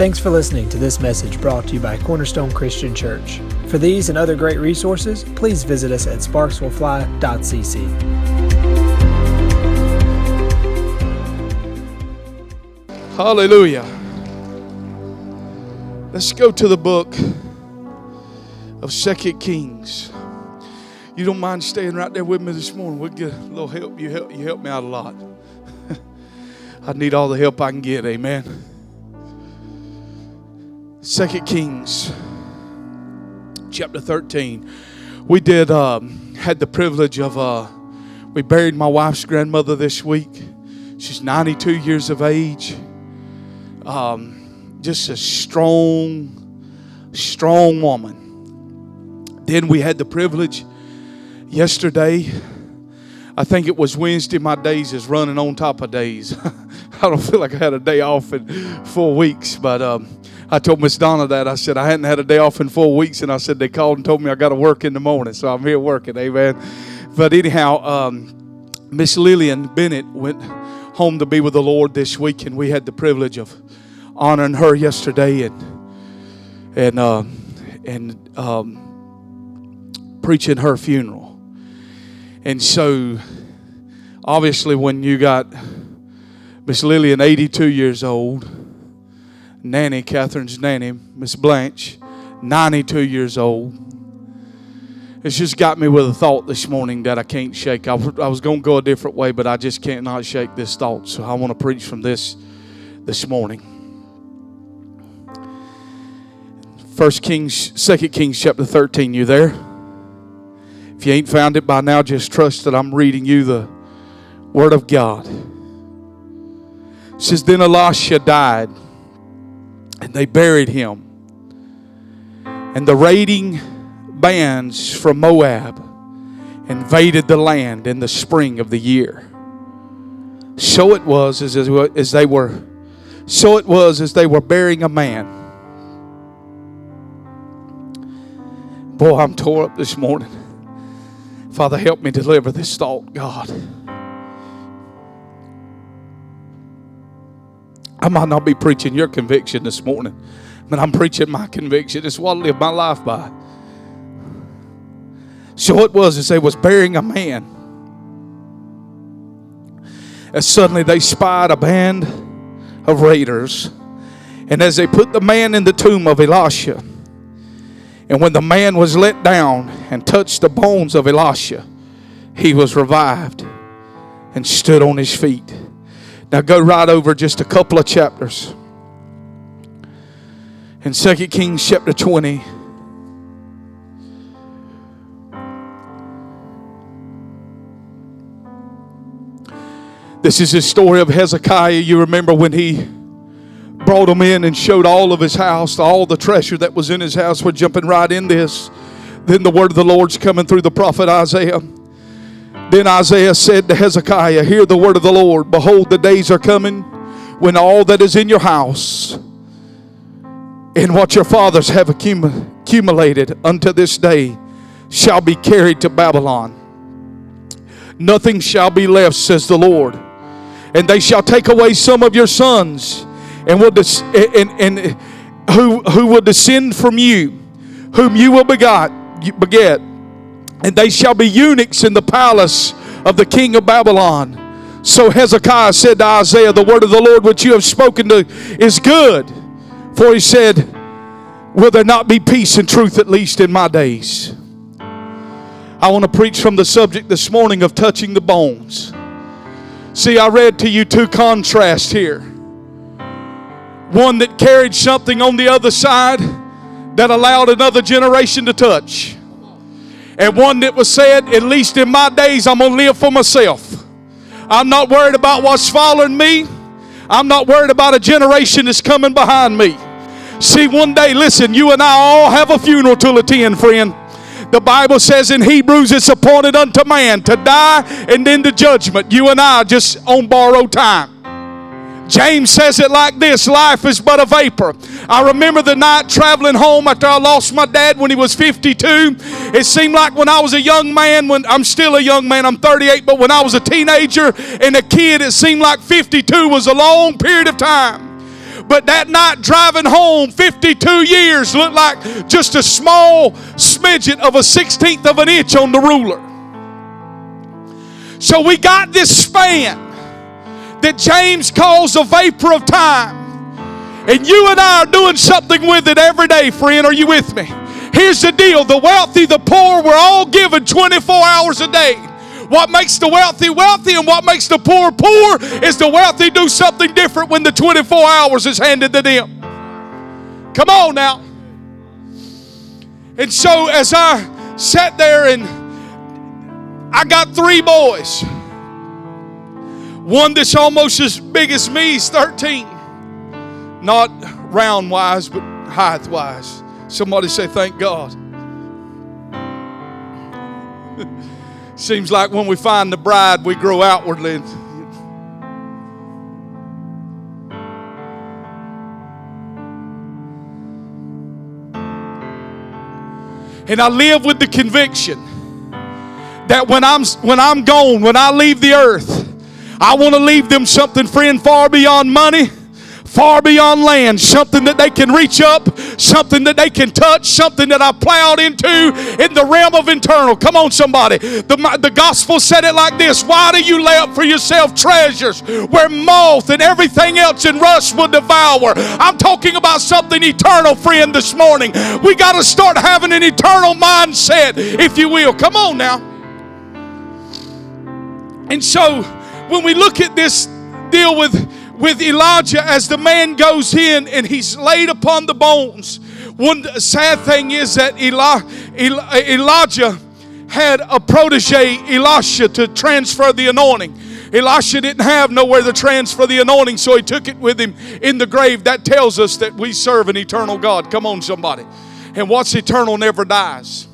Thanks for listening to this message brought to you by Cornerstone Christian Church. For these and other great resources, please visit us at sparkswillfly.cc. Hallelujah. Let's go to the book of Second Kings. You don't mind staying right there with me this morning? We'll get a little help. You help you help me out a lot. I need all the help I can get, amen. Second Kings chapter 13. We did um, had the privilege of uh, we buried my wife's grandmother this week. She's 92 years of age. Um, just a strong, strong woman. Then we had the privilege yesterday. I think it was Wednesday. My days is running on top of days. I don't feel like I had a day off in four weeks, but um, I told Miss Donna that. I said I hadn't had a day off in four weeks, and I said they called and told me I got to work in the morning, so I'm here working. Amen. But anyhow, um, Miss Lillian Bennett went home to be with the Lord this week, and we had the privilege of honoring her yesterday and and uh, and um, preaching her funeral. And so, obviously, when you got Miss Lillian, 82 years old, Nanny, Catherine's nanny, Miss Blanche, 92 years old. It's just got me with a thought this morning that I can't shake. I, I was going to go a different way, but I just can't not shake this thought. So I want to preach from this this morning. First Kings, Second Kings, chapter thirteen. You there? If you ain't found it by now, just trust that I'm reading you the Word of God. It says then Elisha died, and they buried him. And the raiding bands from Moab invaded the land in the spring of the year. So it was as, as they were so it was as they were burying a man Boy, I'm tore up this morning. Father, help me deliver this thought, God. I might not be preaching your conviction this morning, but I'm preaching my conviction. It's what I live my life by. So it was as they was burying a man. As suddenly they spied a band of raiders. And as they put the man in the tomb of Elisha, and when the man was let down and touched the bones of Elisha, he was revived and stood on his feet. Now go right over just a couple of chapters. In 2 Kings chapter 20. This is the story of Hezekiah. You remember when he brought him in and showed all of his house, all the treasure that was in his house. We're jumping right in this. Then the word of the Lord's coming through the prophet Isaiah. Then Isaiah said to Hezekiah, Hear the word of the Lord. Behold, the days are coming when all that is in your house and what your fathers have accumulated unto this day shall be carried to Babylon. Nothing shall be left, says the Lord. And they shall take away some of your sons and will des- and, and who who will descend from you, whom you will begot beget, and they shall be eunuchs in the palace of the king of Babylon. So Hezekiah said to Isaiah, The word of the Lord which you have spoken to is good. For he said, Will there not be peace and truth at least in my days? I want to preach from the subject this morning of touching the bones. See, I read to you two contrasts here one that carried something on the other side that allowed another generation to touch. And one that was said, at least in my days, I'm going to live for myself. I'm not worried about what's following me. I'm not worried about a generation that's coming behind me. See, one day, listen, you and I all have a funeral to attend, friend. The Bible says in Hebrews, it's appointed unto man to die and then the judgment. You and I just on borrowed time. James says it like this life is but a vapor. I remember the night traveling home after I lost my dad when he was 52. It seemed like when I was a young man, when I'm still a young man, I'm 38, but when I was a teenager and a kid, it seemed like 52 was a long period of time. But that night driving home, 52 years looked like just a small smidget of a 16th of an inch on the ruler. So we got this span that James calls a vapor of time. And you and I are doing something with it every day, friend. Are you with me? Here's the deal the wealthy, the poor, we're all given 24 hours a day. What makes the wealthy wealthy and what makes the poor poor is the wealthy do something different when the 24 hours is handed to them. Come on now. And so as I sat there and I got three boys. One that's almost as big as me is 13. Not round wise, but height wise. Somebody say, Thank God. Seems like when we find the bride, we grow outwardly. And I live with the conviction that when I'm when I'm gone, when I leave the earth, I want to leave them something, friend, far beyond money far beyond land, something that they can reach up, something that they can touch, something that I plowed into in the realm of internal. Come on, somebody. The, the gospel said it like this Why do you lay up for yourself treasures where moth and everything else and rust will devour? I'm talking about something eternal, friend, this morning. We got to start having an eternal mindset, if you will. Come on now. And so, when we look at this deal with with Elijah as the man goes in and he's laid upon the bones. One sad thing is that Eli, Elijah had a protege, Elisha, to transfer the anointing. Elisha didn't have nowhere to transfer the anointing, so he took it with him in the grave. That tells us that we serve an eternal God. Come on, somebody. And what's eternal never dies.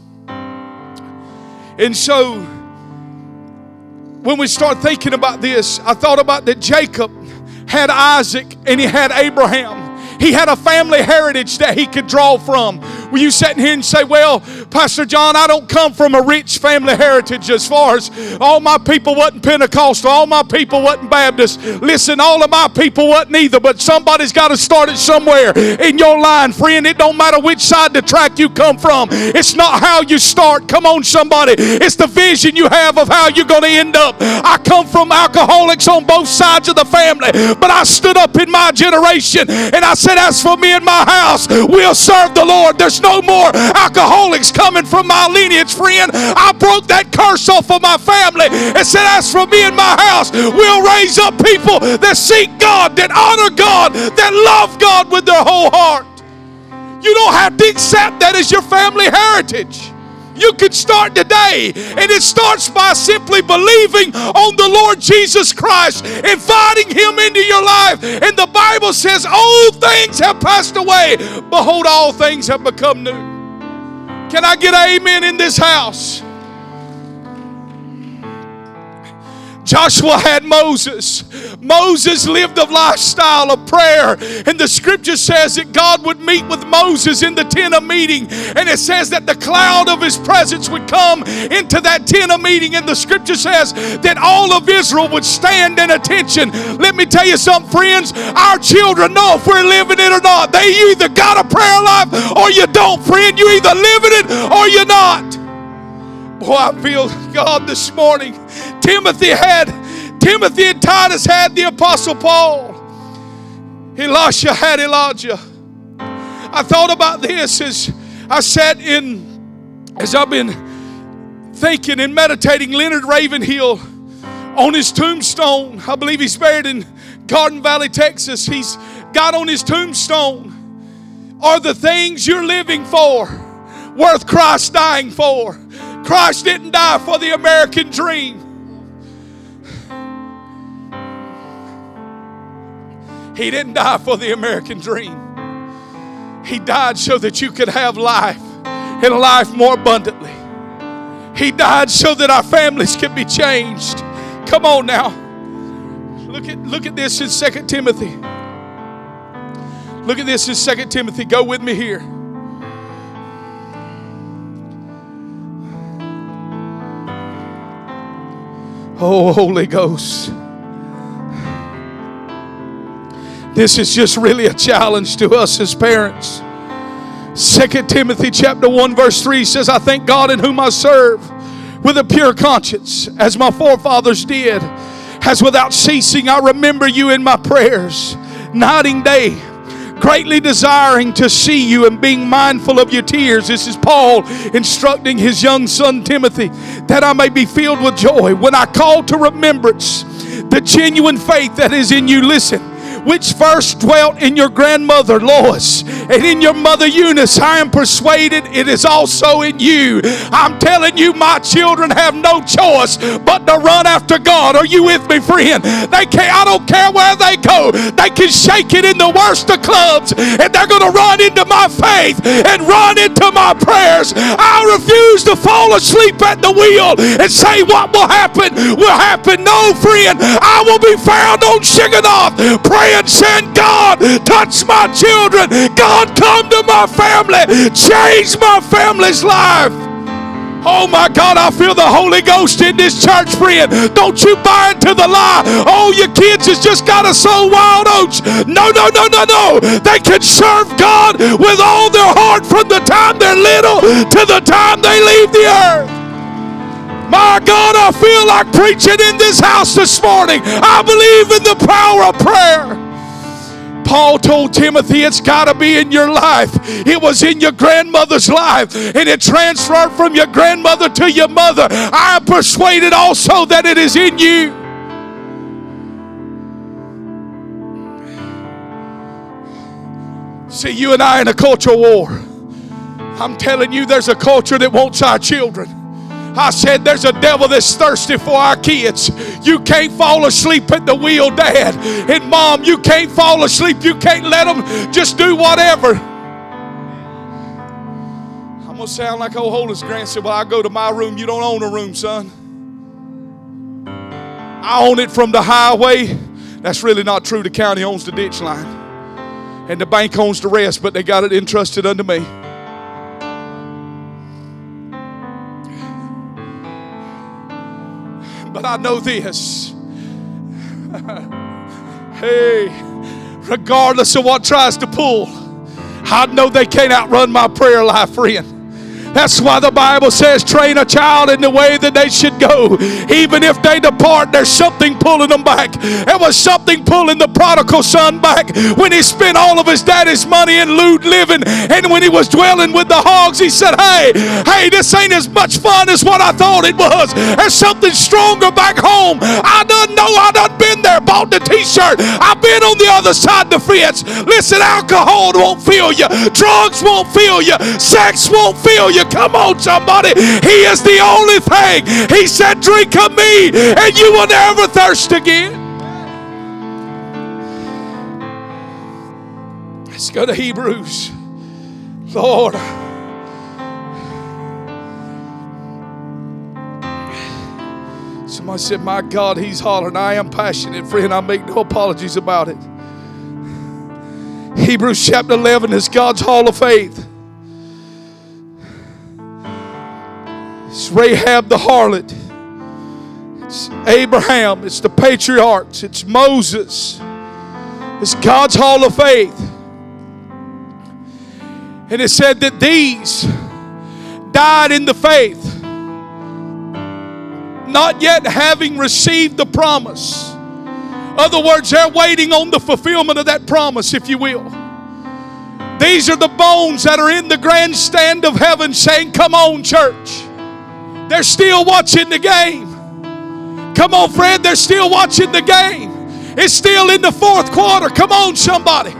And so, when we start thinking about this, I thought about that Jacob had Isaac and he had Abraham. He had a family heritage that he could draw from. Will you sit in here and say, Well, Pastor John, I don't come from a rich family heritage as far as all my people wasn't Pentecostal, all my people wasn't Baptist. Listen, all of my people wasn't either, but somebody's got to start it somewhere in your line, friend. It don't matter which side the track you come from. It's not how you start. Come on, somebody. It's the vision you have of how you're going to end up. I come from alcoholics on both sides of the family, but I stood up in my generation and I said, As for me and my house, we'll serve the Lord. There's no more alcoholics coming from my lineage, friend. I broke that curse off of my family and said, As for me and my house, we'll raise up people that seek God, that honor God, that love God with their whole heart. You don't have to accept that as your family heritage. You can start today. And it starts by simply believing on the Lord Jesus Christ, inviting Him into your life. And the Bible says, Old things have passed away. Behold, all things have become new. Can I get amen in this house? Joshua had Moses. Moses lived a lifestyle of prayer. And the scripture says that God would meet with Moses in the tent of meeting. And it says that the cloud of his presence would come into that tent of meeting. And the scripture says that all of Israel would stand in attention. Let me tell you something, friends. Our children know if we're living it or not. They either got a prayer life or you don't, friend. You either living it or you're not. Boy, I feel God this morning. Timothy had, Timothy and Titus had the Apostle Paul. Elisha had Elijah. I thought about this as I sat in, as I've been thinking and meditating, Leonard Ravenhill on his tombstone. I believe he's buried in Garden Valley, Texas. He's got on his tombstone are the things you're living for worth Christ dying for. Christ didn't die for the American dream. He didn't die for the American dream. He died so that you could have life and life more abundantly. He died so that our families could be changed. Come on now. Look at look at this in Second Timothy. Look at this in Second Timothy. Go with me here. Oh, Holy Ghost. This is just really a challenge to us as parents. Second Timothy chapter 1 verse 3 says, I thank God in whom I serve with a pure conscience, as my forefathers did, as without ceasing I remember you in my prayers, night and day greatly desiring to see you and being mindful of your tears. This is Paul instructing his young son Timothy that I may be filled with joy when I call to remembrance the genuine faith that is in you. Listen which first dwelt in your grandmother Lois and in your mother Eunice, I am persuaded it is also in you. I'm telling you, my children have no choice but to run after God. Are you with me, friend? They can't, I don't care where they go, they can shake it in the worst of clubs, and they're going to run into my faith and run into my prayers. I refuse to fall asleep at the wheel and say what will happen will happen. No, friend, I will be found on Shiganoff praying and saying, God, touch my children. God, come to my family. Change my family's life. Oh my God, I feel the Holy Ghost in this church, friend. Don't you buy into the lie. Oh, your kids has just got to sow wild oats. No, no, no, no, no. They can serve God with all their heart from the time they're little to the time they leave the earth. My God, I feel like preaching in this house this morning. I believe in the power of prayer. Paul told Timothy, it's got to be in your life. It was in your grandmother's life, and it transferred from your grandmother to your mother. I am persuaded also that it is in you. See, you and I in a cultural war. I'm telling you, there's a culture that wants our children. I said, There's a devil that's thirsty for our kids. You can't fall asleep at the wheel, Dad. And Mom, you can't fall asleep. You can't let them just do whatever. I'm going to sound like old Holiness Grant said, Well, I go to my room. You don't own a room, son. I own it from the highway. That's really not true. The county owns the ditch line, and the bank owns the rest, but they got it entrusted unto me. I know this. hey, regardless of what tries to pull, I know they can't outrun my prayer life, friend. That's why the Bible says, train a child in the way that they should go. Even if they depart, there's something pulling them back. There was something pulling the prodigal son back when he spent all of his daddy's money in lewd living. And when he was dwelling with the hogs, he said, Hey, hey, this ain't as much fun as what I thought it was. There's something stronger back home. I done know I done been there, bought the t-shirt. I've been on the other side of the fence. Listen, alcohol won't fill you. Drugs won't fill you. Sex won't fill you. Come on, somebody. He is the only thing. He said, Drink of me, and you will never thirst again. Let's go to Hebrews. Lord. Somebody said, My God, he's hollering. I am passionate, friend. I make no apologies about it. Hebrews chapter 11 is God's hall of faith. It's Rahab the harlot. It's Abraham. It's the patriarchs. It's Moses. It's God's hall of faith. And it said that these died in the faith, not yet having received the promise. Other words, they're waiting on the fulfillment of that promise, if you will. These are the bones that are in the grandstand of heaven saying, Come on, church. They're still watching the game. Come on, friend, they're still watching the game. It's still in the fourth quarter. Come on, somebody.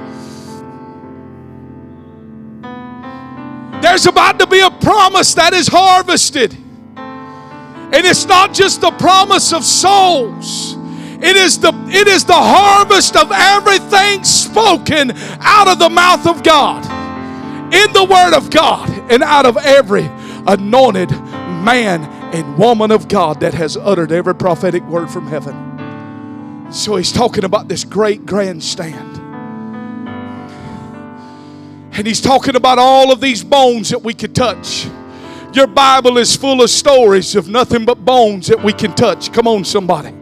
There's about to be a promise that is harvested. And it's not just the promise of souls. It is the it is the harvest of everything spoken out of the mouth of God. In the word of God and out of every anointed man and woman of God that has uttered every prophetic word from heaven. So he's talking about this great grandstand. And he's talking about all of these bones that we could touch. Your Bible is full of stories of nothing but bones that we can touch. Come on, somebody.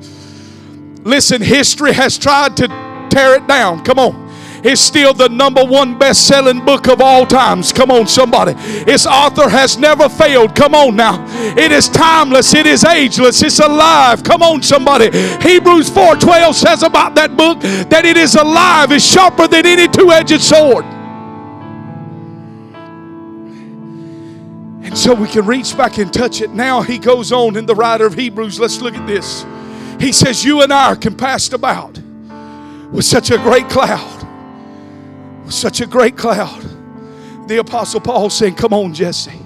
Listen, history has tried to tear it down. Come on. Is still the number one best selling book of all times. Come on, somebody. Its author has never failed. Come on now. It is timeless, it is ageless, it's alive. Come on, somebody. Hebrews 4:12 says about that book that it is alive, it's sharper than any two-edged sword. And so we can reach back and touch it. Now he goes on in the writer of Hebrews. Let's look at this. He says, You and I are compassed about with such a great cloud. Such a great cloud. The Apostle Paul saying, Come on, Jesse.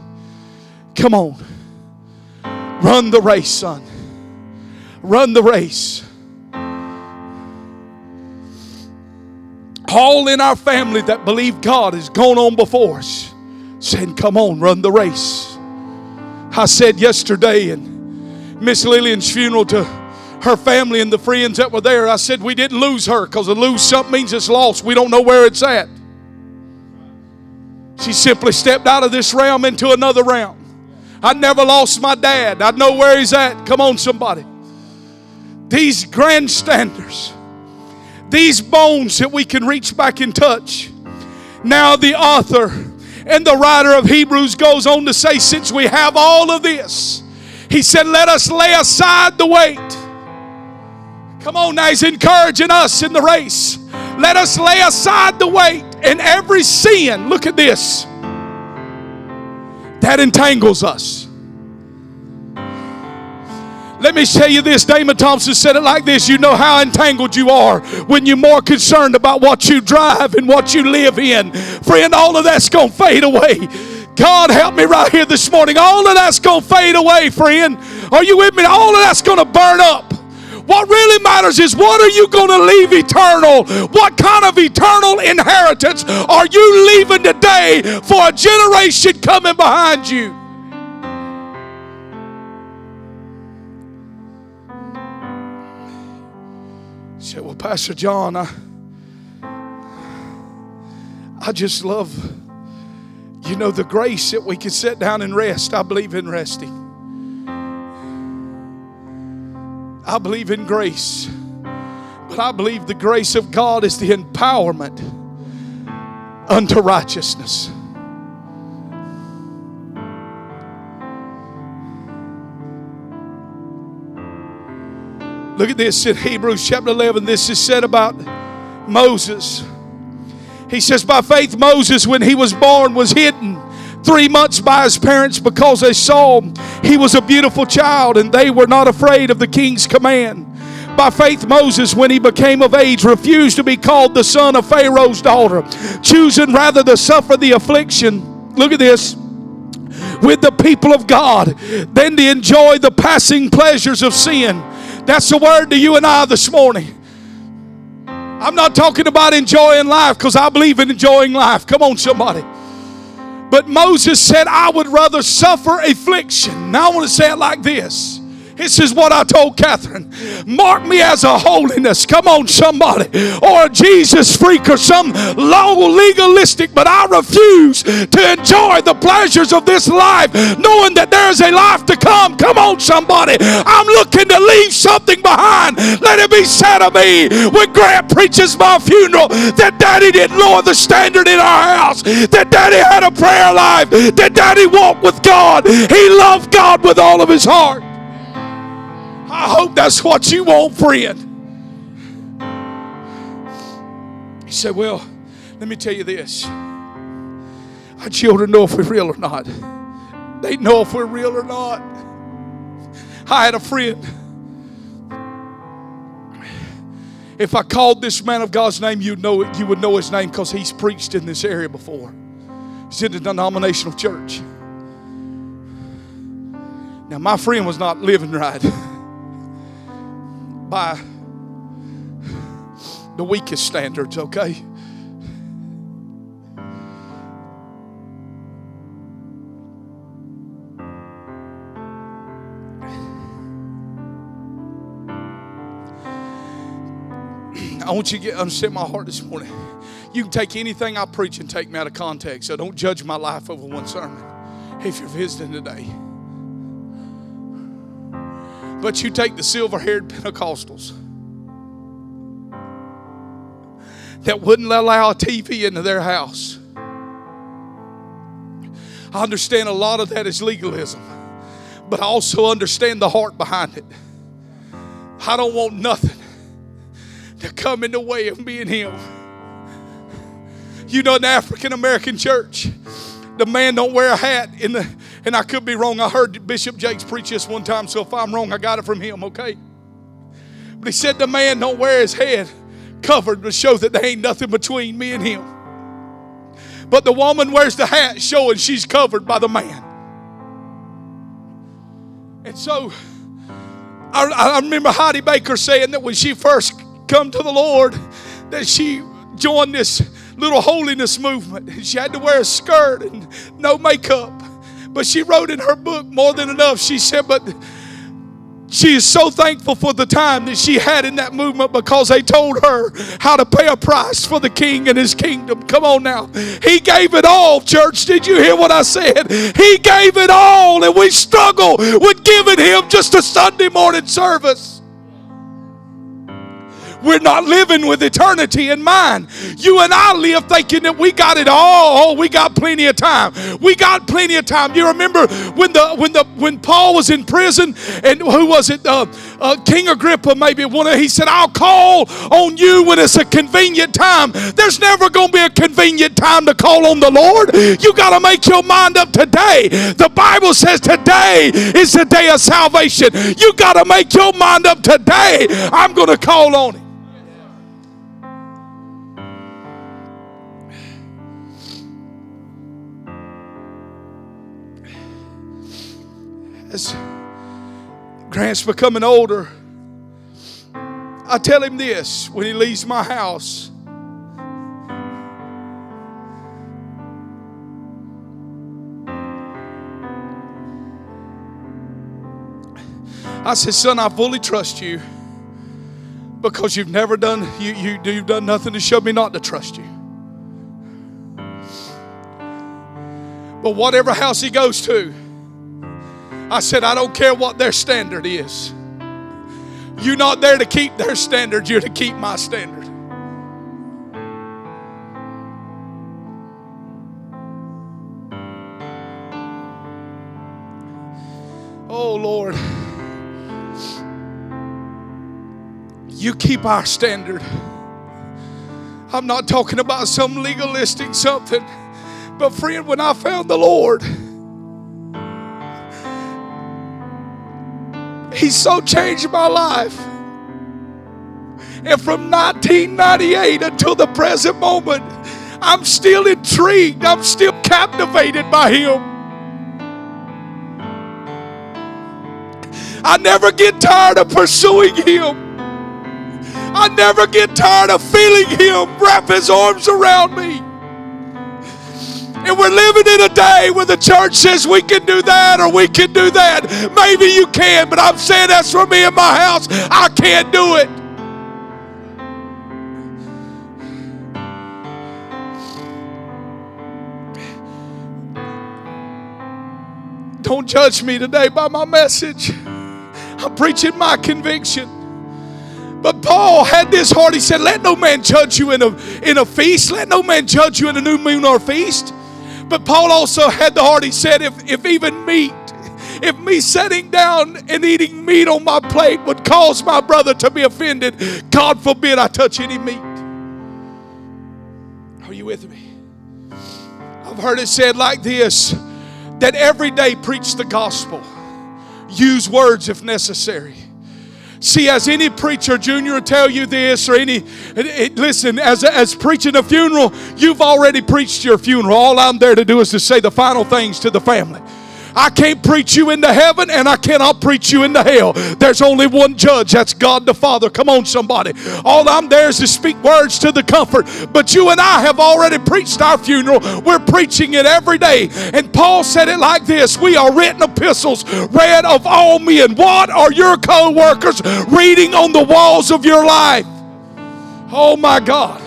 Come on. Run the race, son. Run the race. All in our family that believe God has gone on before us, saying, Come on, run the race. I said yesterday in Miss Lillian's funeral to her family and the friends that were there, I said, We didn't lose her because to lose something means it's lost. We don't know where it's at. She simply stepped out of this realm into another realm. I never lost my dad. I know where he's at. Come on, somebody. These grandstanders, these bones that we can reach back and touch. Now, the author and the writer of Hebrews goes on to say, since we have all of this, he said, let us lay aside the weight. Come on now, he's encouraging us in the race. Let us lay aside the weight and every sin. Look at this that entangles us. Let me tell you this. Damon Thompson said it like this You know how entangled you are when you're more concerned about what you drive and what you live in. Friend, all of that's going to fade away. God help me right here this morning. All of that's going to fade away, friend. Are you with me? All of that's going to burn up. What really matters is what are you going to leave eternal? What kind of eternal inheritance are you leaving today for a generation coming behind you? You well, Pastor John, I, I just love, you know, the grace that we can sit down and rest. I believe in resting. I believe in grace. But I believe the grace of God is the empowerment unto righteousness. Look at this in Hebrews chapter 11. This is said about Moses. He says, By faith, Moses, when he was born, was hidden three months by his parents because they saw he was a beautiful child and they were not afraid of the king's command. By faith, Moses, when he became of age, refused to be called the son of Pharaoh's daughter, choosing rather to suffer the affliction. Look at this with the people of God than to enjoy the passing pleasures of sin. That's the word to you and I this morning. I'm not talking about enjoying life because I believe in enjoying life. Come on, somebody. But Moses said, I would rather suffer affliction. Now I want to say it like this this is what I told Catherine. Mark me as a holiness. Come on, somebody. Or a Jesus freak or some low legalistic, but I refuse to enjoy the pleasures of this life, knowing that there is a life to come. Come on, somebody. I'm looking to leave something behind. Let it be said of me when Grant preaches my funeral that daddy didn't lower the standard in our house, that daddy had a prayer life, that daddy walked with God. He loved God with all of his heart. I hope that's what you want, friend. He said, Well, let me tell you this. Our children know if we're real or not. They know if we're real or not. I had a friend. If I called this man of God's name, you'd know it, you would know his name because he's preached in this area before. He's in a denominational church. Now, my friend was not living right. by the weakest standards, okay? I want you to get understand my heart this morning. You can take anything I preach and take me out of context. So don't judge my life over one sermon. If you're visiting today. But you take the silver haired Pentecostals that wouldn't allow a TV into their house. I understand a lot of that is legalism, but I also understand the heart behind it. I don't want nothing to come in the way of me and him. You know, the African American church, the man don't wear a hat in the and I could be wrong. I heard Bishop Jakes preach this one time, so if I'm wrong, I got it from him, okay? But he said the man don't wear his head covered to show that there ain't nothing between me and him. But the woman wears the hat showing she's covered by the man. And so I, I remember Heidi Baker saying that when she first come to the Lord, that she joined this little holiness movement. She had to wear a skirt and no makeup. But she wrote in her book more than enough. She said, but she is so thankful for the time that she had in that movement because they told her how to pay a price for the king and his kingdom. Come on now. He gave it all, church. Did you hear what I said? He gave it all, and we struggle with giving him just a Sunday morning service. We're not living with eternity in mind. You and I live thinking that we got it all. Oh, we got plenty of time. We got plenty of time. You remember when the when the when Paul was in prison and who was it? Uh, uh, King Agrippa, maybe one of he said, "I'll call on you when it's a convenient time." There's never going to be a convenient time to call on the Lord. You got to make your mind up today. The Bible says today is the day of salvation. You got to make your mind up today. I'm going to call on Him. as Grant's becoming older, I tell him this when he leaves my house. I said, son, I fully trust you because you've never done you, you you've done nothing to show me not to trust you. But whatever house he goes to, I said, I don't care what their standard is. You're not there to keep their standard, you're to keep my standard. Oh, Lord. You keep our standard. I'm not talking about some legalistic something, but friend, when I found the Lord, He so changed my life. And from 1998 until the present moment, I'm still intrigued. I'm still captivated by Him. I never get tired of pursuing Him. I never get tired of feeling Him wrap His arms around me. And we're living in a day where the church says we can do that or we can do that. Maybe you can, but I'm saying that's for me in my house. I can't do it. Don't judge me today by my message. I'm preaching my conviction. But Paul had this heart. He said, Let no man judge you in a, in a feast. Let no man judge you in a new moon or feast. But Paul also had the heart, he said, if, if even meat, if me sitting down and eating meat on my plate would cause my brother to be offended, God forbid I touch any meat. Are you with me? I've heard it said like this that every day preach the gospel, use words if necessary. See, as any preacher, Junior, tell you this, or any, it, it, listen, as, as preaching a funeral, you've already preached your funeral. All I'm there to do is to say the final things to the family. I can't preach you into heaven and I cannot preach you into hell. There's only one judge, that's God the Father. Come on, somebody. All I'm there is to speak words to the comfort. But you and I have already preached our funeral. We're preaching it every day. And Paul said it like this We are written epistles, read of all men. What are your co workers reading on the walls of your life? Oh my God.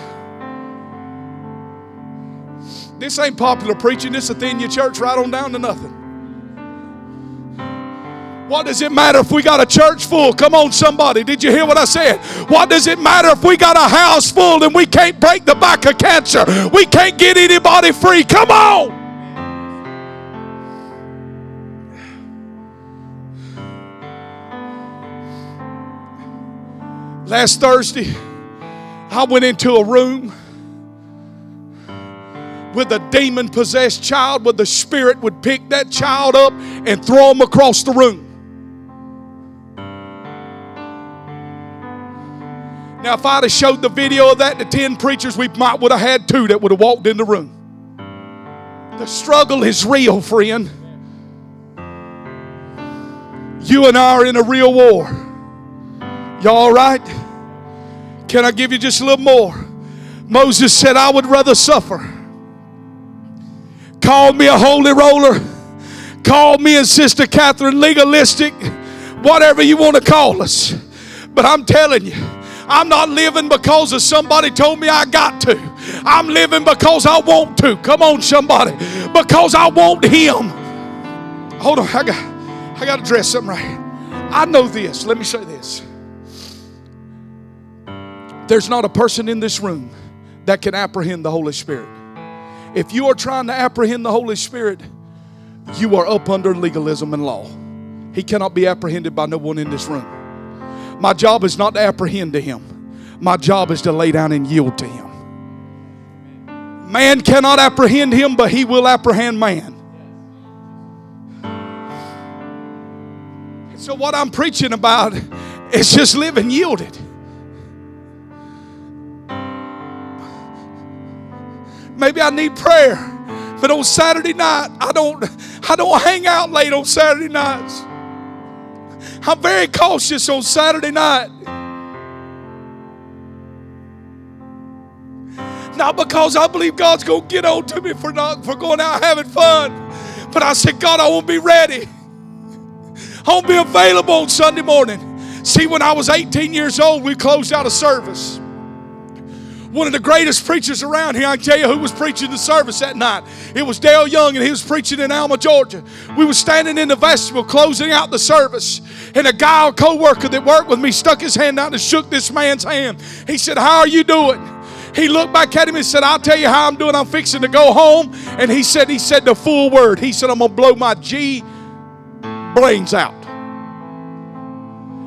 This ain't popular preaching. This is Athenia Church right on down to nothing. What does it matter if we got a church full? Come on, somebody. Did you hear what I said? What does it matter if we got a house full and we can't break the back of cancer? We can't get anybody free. Come on. Last Thursday, I went into a room with a demon possessed child, where the spirit would pick that child up and throw him across the room. Now, if I'd have showed the video of that to 10 preachers, we might would have had two that would have walked in the room. The struggle is real, friend. You and I are in a real war. Y'all all right? Can I give you just a little more? Moses said, I would rather suffer. Call me a holy roller. Call me and Sister Catherine legalistic. Whatever you want to call us. But I'm telling you, I'm not living because of somebody told me I got to. I'm living because I want to. Come on, somebody. Because I want Him. Hold on, I got, I got to dress something right. I know this. Let me say this. There's not a person in this room that can apprehend the Holy Spirit. If you are trying to apprehend the Holy Spirit, you are up under legalism and law. He cannot be apprehended by no one in this room. My job is not to apprehend to him, my job is to lay down and yield to him. Man cannot apprehend him, but he will apprehend man. So, what I'm preaching about is just living yielded. Maybe I need prayer. But on Saturday night, I don't I don't hang out late on Saturday nights. I'm very cautious on Saturday night. Not because I believe God's going to get on to me for not for going out having fun, but I said, God, I won't be ready. I won't be available on Sunday morning. See, when I was 18 years old, we closed out a service one of the greatest preachers around here. I can tell you who was preaching the service that night. It was Dale Young, and he was preaching in Alma, Georgia. We were standing in the vestibule closing out the service, and a guy, a co-worker that worked with me, stuck his hand out and shook this man's hand. He said, How are you doing? He looked back at him and said, I'll tell you how I'm doing. I'm fixing to go home. And he said, he said the full word. He said, I'm gonna blow my G brains out.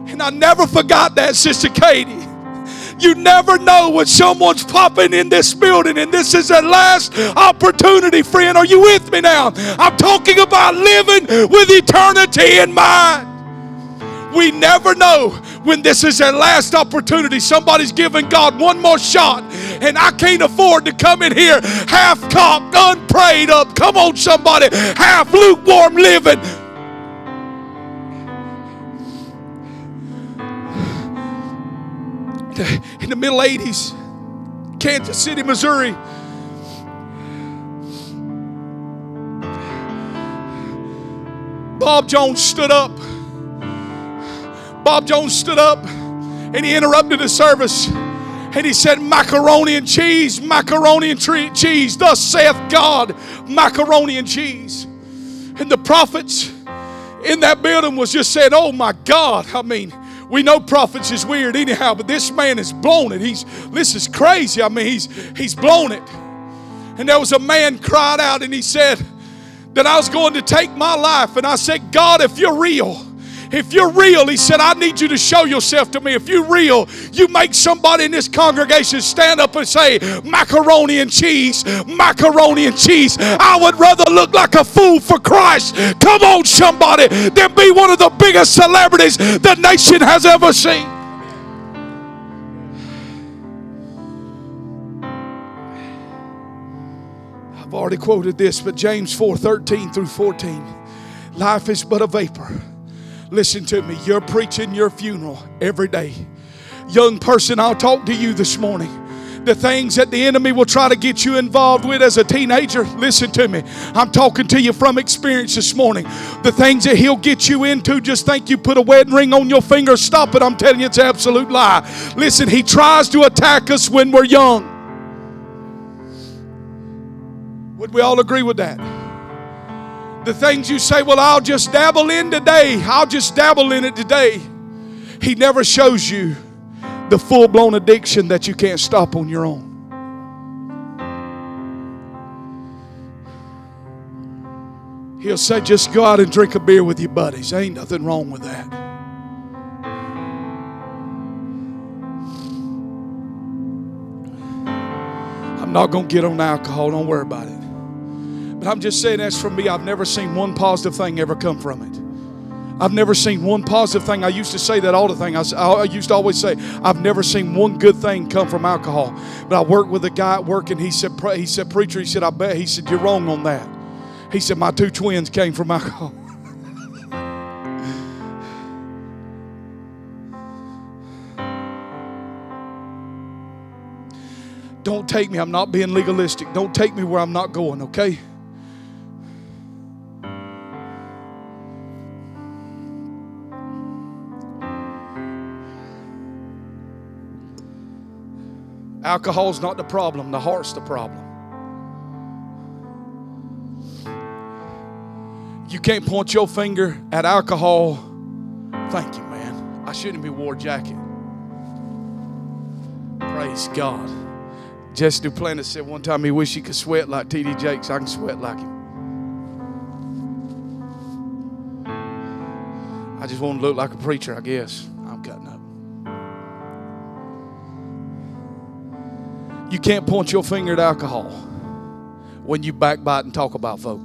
And I never forgot that, Sister Katie. You never know when someone's popping in this building, and this is their last opportunity, friend. Are you with me now? I'm talking about living with eternity in mind. We never know when this is their last opportunity. Somebody's giving God one more shot, and I can't afford to come in here half cocked, unprayed up. Come on, somebody, half lukewarm living. In the middle 80s, Kansas City, Missouri. Bob Jones stood up. Bob Jones stood up and he interrupted the service and he said, Macaroni and cheese, macaroni and cheese, thus saith God, macaroni and cheese. And the prophets in that building was just saying, Oh my God. I mean, we know prophets is weird anyhow, but this man has blown it. He's this is crazy. I mean, he's he's blown it. And there was a man cried out and he said that I was going to take my life. And I said, God, if you're real, if you're real, he said, I need you to show yourself to me. If you're real, you make somebody in this congregation stand up and say, macaroni and cheese, macaroni and cheese. I would rather look like a fool for Christ. Come on, somebody, than be one of the biggest celebrities the nation has ever seen. I've already quoted this, but James 4 13 through 14. Life is but a vapor Listen to me. You're preaching your funeral every day. Young person, I'll talk to you this morning the things that the enemy will try to get you involved with as a teenager, listen to me. I'm talking to you from experience this morning. The things that he'll get you into, just think you put a wedding ring on your finger, stop it. I'm telling you, it's an absolute lie. Listen, he tries to attack us when we're young. Would we all agree with that? The things you say, well, I'll just dabble in today, I'll just dabble in it today. He never shows you the full blown addiction that you can't stop on your own. He'll say, just go out and drink a beer with your buddies. Ain't nothing wrong with that. I'm not going to get on alcohol. Don't worry about it. But I'm just saying, as for me, I've never seen one positive thing ever come from it. I've never seen one positive thing. I used to say that all the thing. I, I, used to always say, I've never seen one good thing come from alcohol. But I worked with a guy at work, and he said, he said, preacher, he said, I bet. He said, you're wrong on that. He said, my two twins came from alcohol. Don't take me. I'm not being legalistic. Don't take me where I'm not going, okay? Alcohol's not the problem, the heart's the problem. You can't point your finger at alcohol. Thank you, man. I shouldn't be wore a jacket. Praise God. Jesse Duplantis said one time he wished he could sweat like T.D. Jakes. I can sweat like him. I just want to look like a preacher, I guess. You can't point your finger at alcohol when you backbite and talk about folk.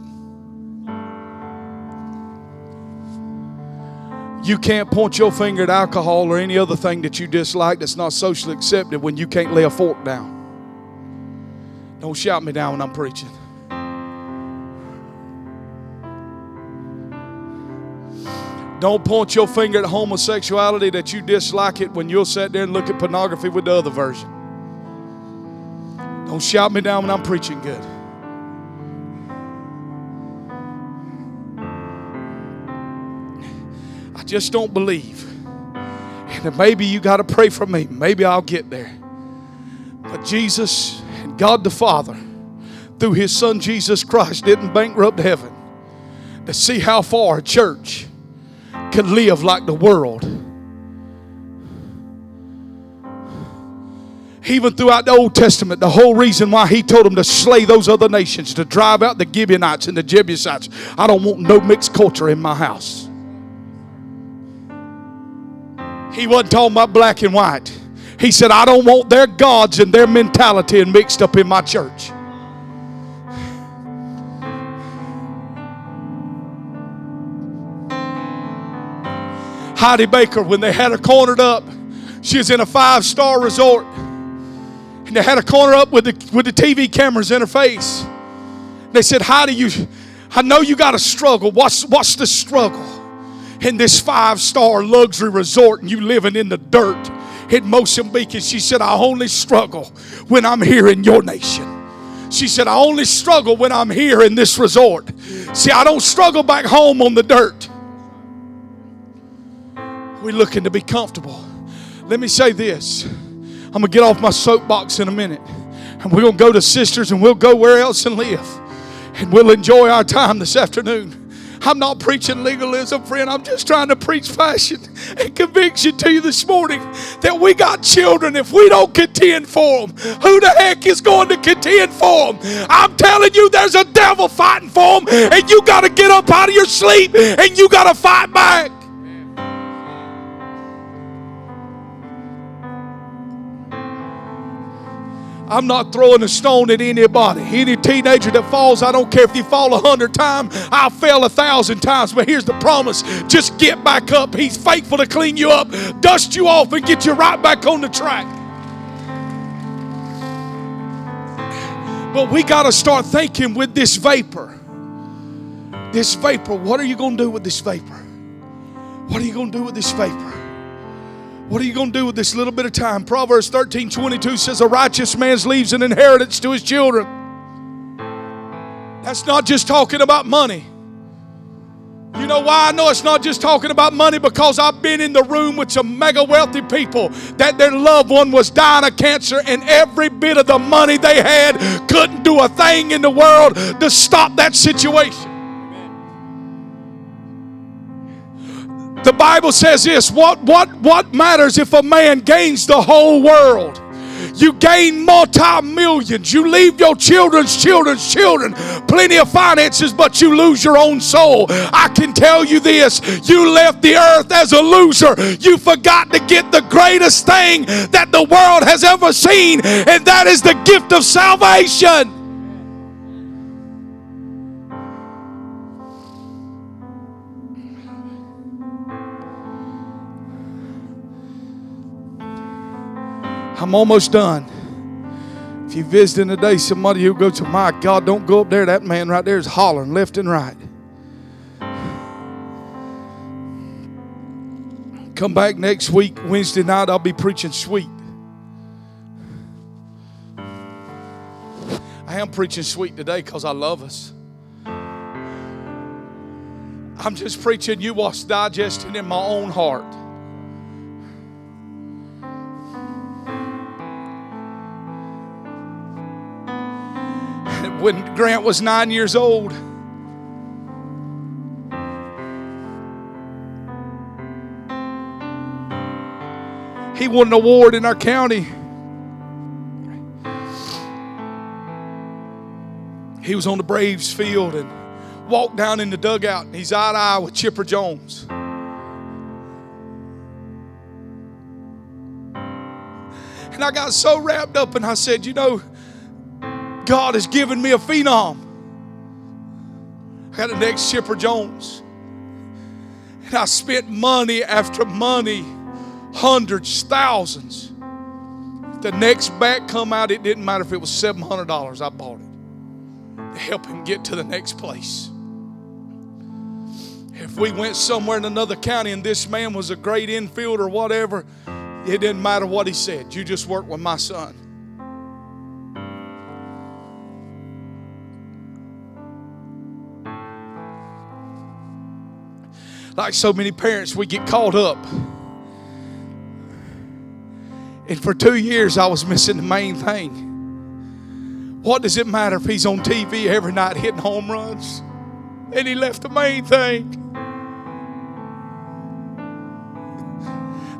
You can't point your finger at alcohol or any other thing that you dislike that's not socially accepted when you can't lay a fork down. Don't shout me down when I'm preaching. Don't point your finger at homosexuality that you dislike it when you'll sit there and look at pornography with the other version. Don't shout me down when I'm preaching good. I just don't believe. And maybe you got to pray for me. Maybe I'll get there. But Jesus and God the Father, through His Son Jesus Christ, didn't bankrupt heaven to see how far a church could live like the world Even throughout the Old Testament, the whole reason why he told them to slay those other nations, to drive out the Gibeonites and the Jebusites. I don't want no mixed culture in my house. He wasn't talking about black and white. He said, I don't want their gods and their mentality mixed up in my church. Heidi Baker, when they had her cornered up, she was in a five star resort. And they had a corner up with the, with the TV cameras in her face. They said, How do you, I know you got a struggle. What's, what's the struggle in this five star luxury resort and you living in the dirt in Mozambique? And she said, I only struggle when I'm here in your nation. She said, I only struggle when I'm here in this resort. See, I don't struggle back home on the dirt. We're looking to be comfortable. Let me say this. I'm going to get off my soapbox in a minute. And we're going to go to sisters and we'll go where else and live. And we'll enjoy our time this afternoon. I'm not preaching legalism, friend. I'm just trying to preach passion and conviction to you this morning that we got children. If we don't contend for them, who the heck is going to contend for them? I'm telling you, there's a devil fighting for them, and you got to get up out of your sleep and you got to fight back. I'm not throwing a stone at anybody. Any teenager that falls, I don't care if you fall a hundred times, I'll fail a thousand times. But here's the promise just get back up. He's faithful to clean you up, dust you off, and get you right back on the track. But we got to start thinking with this vapor. This vapor, what are you going to do with this vapor? What are you going to do with this vapor? What are you going to do with this little bit of time? Proverbs 13 22 says, A righteous man leaves an inheritance to his children. That's not just talking about money. You know why I know it's not just talking about money? Because I've been in the room with some mega wealthy people that their loved one was dying of cancer, and every bit of the money they had couldn't do a thing in the world to stop that situation. The Bible says this what, what, what matters if a man gains the whole world? You gain multi millions. You leave your children's children's children plenty of finances, but you lose your own soul. I can tell you this you left the earth as a loser. You forgot to get the greatest thing that the world has ever seen, and that is the gift of salvation. I'm almost done. If you're visiting today, somebody who go to my God, don't go up there. That man right there is hollering left and right. Come back next week, Wednesday night, I'll be preaching sweet. I am preaching sweet today because I love us. I'm just preaching you what's digesting in my own heart. When Grant was nine years old. He won an award in our county. He was on the Braves field and walked down in the dugout and he's eye to eye with Chipper Jones. And I got so wrapped up and I said, you know, God has given me a phenom. I got an next Chipper Jones. And I spent money after money, hundreds, thousands. the next back come out, it didn't matter if it was $700, I bought it to help him get to the next place. If we went somewhere in another county and this man was a great infield or whatever, it didn't matter what he said. You just work with my son. Like so many parents, we get caught up. And for two years, I was missing the main thing. What does it matter if he's on TV every night hitting home runs? And he left the main thing.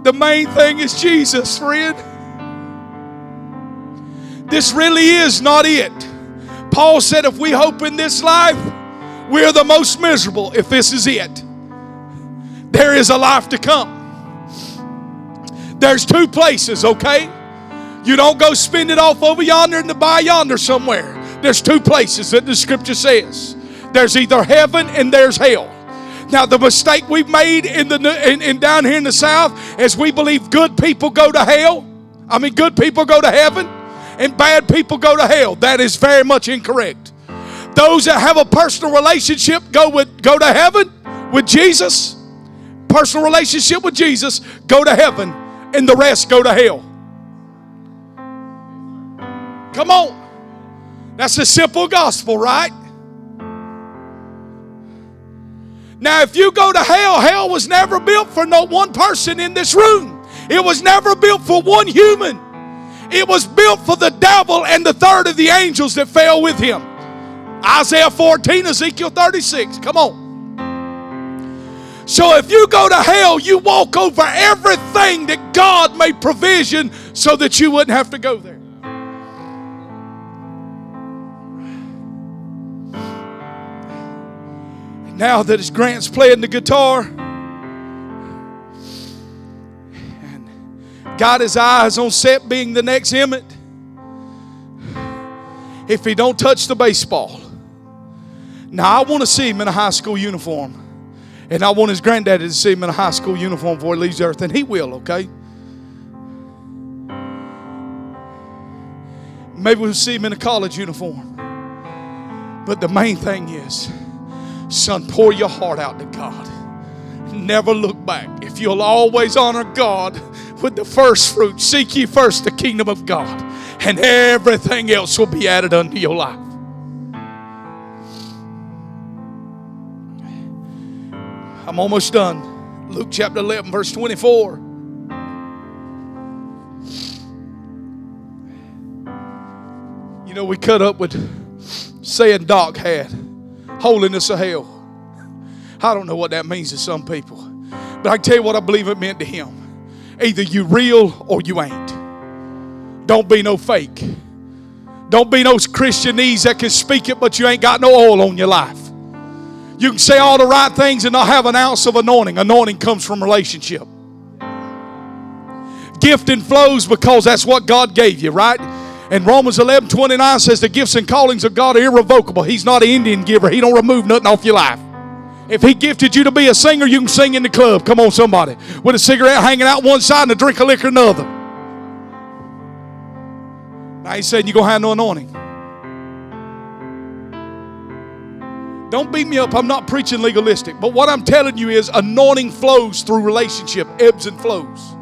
The main thing is Jesus, friend. This really is not it. Paul said, if we hope in this life, we're the most miserable if this is it. There is a life to come. There's two places, okay? You don't go spend it off over yonder and to buy yonder somewhere. There's two places that the scripture says. There's either heaven and there's hell. Now, the mistake we've made in the in, in down here in the South is we believe good people go to hell. I mean, good people go to heaven, and bad people go to hell. That is very much incorrect. Those that have a personal relationship go with go to heaven with Jesus personal relationship with Jesus, go to heaven, and the rest go to hell. Come on. That's a simple gospel, right? Now, if you go to hell, hell was never built for no one person in this room. It was never built for one human. It was built for the devil and the third of the angels that fell with him. Isaiah 14, Ezekiel 36. Come on. So if you go to hell, you walk over everything that God made provision so that you wouldn't have to go there. now that his Grant's playing the guitar and got his eyes on set being the next Emmett, if he don't touch the baseball, now I want to see him in a high school uniform. And I want his granddaddy to see him in a high school uniform before he leaves the earth. And he will, okay? Maybe we'll see him in a college uniform. But the main thing is, son, pour your heart out to God. Never look back. If you'll always honor God with the first fruit, seek ye first the kingdom of God, and everything else will be added unto your life. I'm almost done. Luke chapter 11, verse 24. You know, we cut up with saying Doc had holiness of hell. I don't know what that means to some people. But I tell you what I believe it meant to him. Either you real or you ain't. Don't be no fake. Don't be no Christianese that can speak it, but you ain't got no oil on your life. You can say all the right things and not have an ounce of anointing. Anointing comes from relationship. Gifting flows because that's what God gave you, right? And Romans 11 29 says the gifts and callings of God are irrevocable. He's not an Indian giver, He don't remove nothing off your life. If He gifted you to be a singer, you can sing in the club. Come on, somebody. With a cigarette hanging out one side and a drink of liquor another. I ain't saying you're going to have no anointing. Don't beat me up. I'm not preaching legalistic. But what I'm telling you is anointing flows through relationship, ebbs and flows.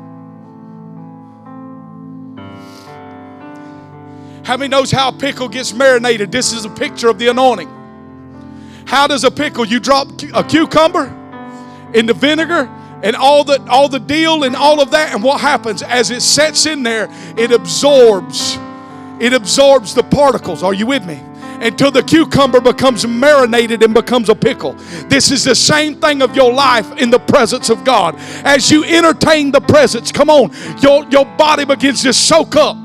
How many knows how a pickle gets marinated? This is a picture of the anointing. How does a pickle? You drop a cucumber in the vinegar and all the all the deal and all of that, and what happens as it sets in there? It absorbs. It absorbs the particles. Are you with me? Until the cucumber becomes marinated and becomes a pickle. This is the same thing of your life in the presence of God. As you entertain the presence, come on, your, your body begins to soak up.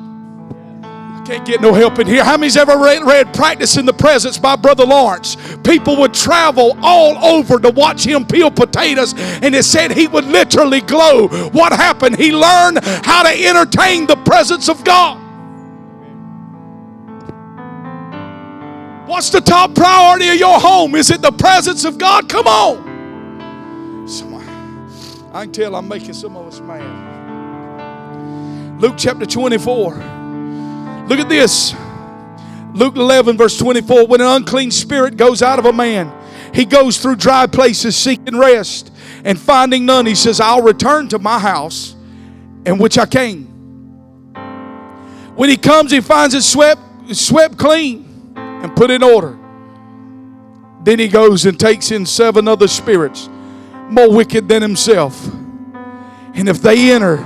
Can't get no help in here. How many's ever read, read Practice in the Presence by Brother Lawrence? People would travel all over to watch him peel potatoes, and it said he would literally glow. What happened? He learned how to entertain the presence of God. What's the top priority of your home? Is it the presence of God? Come on. I can tell I'm making some of us mad. Luke chapter 24. Look at this. Luke 11, verse 24. When an unclean spirit goes out of a man, he goes through dry places seeking rest and finding none. He says, I'll return to my house in which I came. When he comes, he finds it swept, swept clean and put in order. Then he goes and takes in seven other spirits more wicked than himself. And if they enter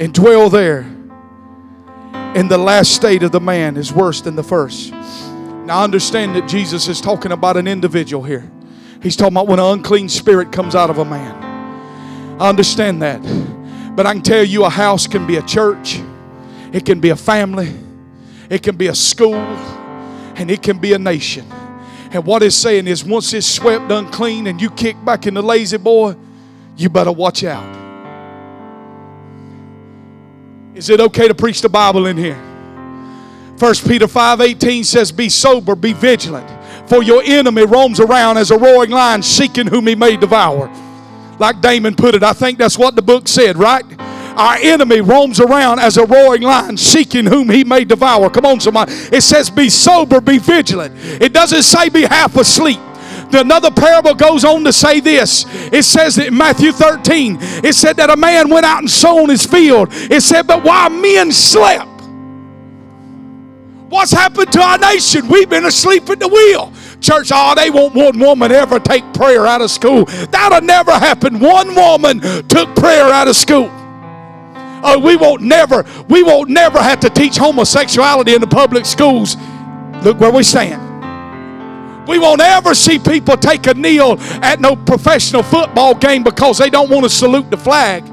and dwell there, in the last state of the man is worse than the first. Now, understand that Jesus is talking about an individual here. He's talking about when an unclean spirit comes out of a man. I understand that. But I can tell you a house can be a church, it can be a family, it can be a school, and it can be a nation. And what it's saying is once it's swept unclean and you kick back in the lazy boy, you better watch out. Is it okay to preach the Bible in here? 1 Peter 5:18 says, Be sober, be vigilant, for your enemy roams around as a roaring lion, seeking whom he may devour. Like Damon put it, I think that's what the book said, right? Our enemy roams around as a roaring lion, seeking whom he may devour. Come on, somebody. It says, Be sober, be vigilant. It doesn't say be half asleep. Another parable goes on to say this. It says in Matthew 13, it said that a man went out and sown his field. It said, but while men slept, what's happened to our nation? We've been asleep at the wheel. Church, oh, they won't one woman ever take prayer out of school. That'll never happen. One woman took prayer out of school. Oh, we won't never, we won't never have to teach homosexuality in the public schools. Look where we stand. We won't ever see people take a kneel at no professional football game because they don't want to salute the flag.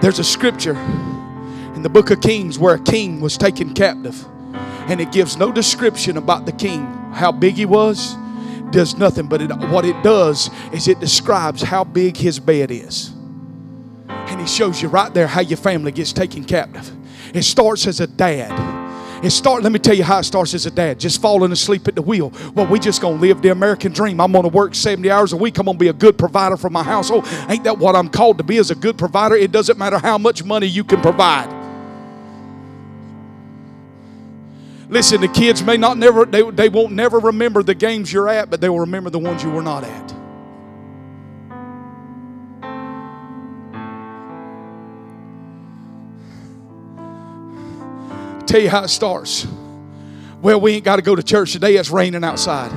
There's a scripture in the book of Kings where a king was taken captive, and it gives no description about the king, how big he was, does nothing, but it, what it does is it describes how big his bed is. And he shows you right there how your family gets taken captive. It starts as a dad. It start. Let me tell you how it starts as a dad, just falling asleep at the wheel. Well, we just gonna live the American dream. I'm gonna work 70 hours a week. I'm gonna be a good provider for my household. Ain't that what I'm called to be as a good provider? It doesn't matter how much money you can provide. Listen, the kids may not never, they, they won't never remember the games you're at, but they will remember the ones you were not at. tell you how it starts. Well, we ain't got to go to church today. It's raining outside.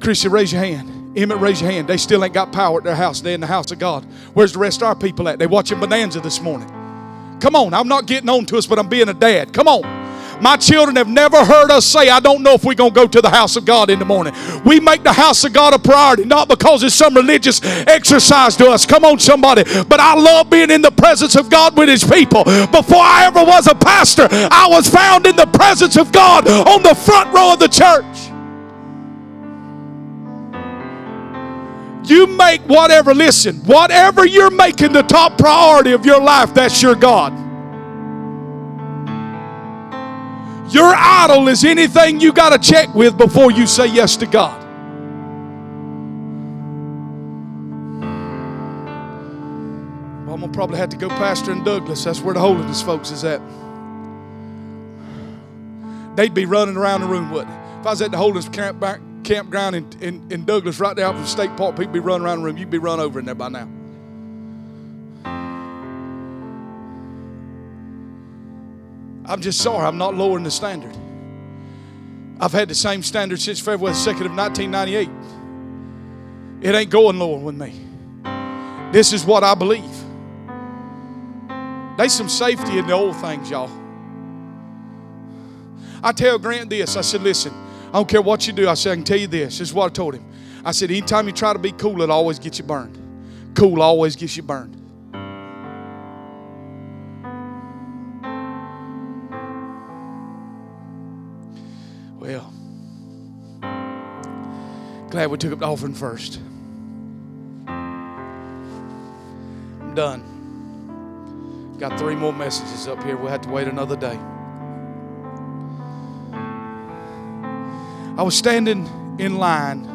Chrissy, raise your hand. Emmett, raise your hand. They still ain't got power at their house. They're in the house of God. Where's the rest of our people at? They watching Bonanza this morning. Come on, I'm not getting on to us, but I'm being a dad. Come on. My children have never heard us say, I don't know if we're going to go to the house of God in the morning. We make the house of God a priority, not because it's some religious exercise to us. Come on, somebody. But I love being in the presence of God with His people. Before I ever was a pastor, I was found in the presence of God on the front row of the church. You make whatever, listen, whatever you're making the top priority of your life, that's your God. Your idol is anything you got to check with before you say yes to God. Well, I'm going to probably have to go pastor in Douglas. That's where the holiness folks is at. They'd be running around the room, wouldn't they? If I was at the holiness camp campground in, in, in Douglas, right there out from State Park, people be running around the room. You'd be run over in there by now. I'm just sorry, I'm not lowering the standard. I've had the same standard since February 2nd of 1998. It ain't going lower with me. This is what I believe. There's some safety in the old things, y'all. I tell Grant this. I said, listen, I don't care what you do. I said, I can tell you this. This is what I told him. I said, anytime you try to be cool, it always gets you burned. Cool always gets you burned. Well, glad we took up the offering first. I'm done. Got three more messages up here. We'll have to wait another day. I was standing in line,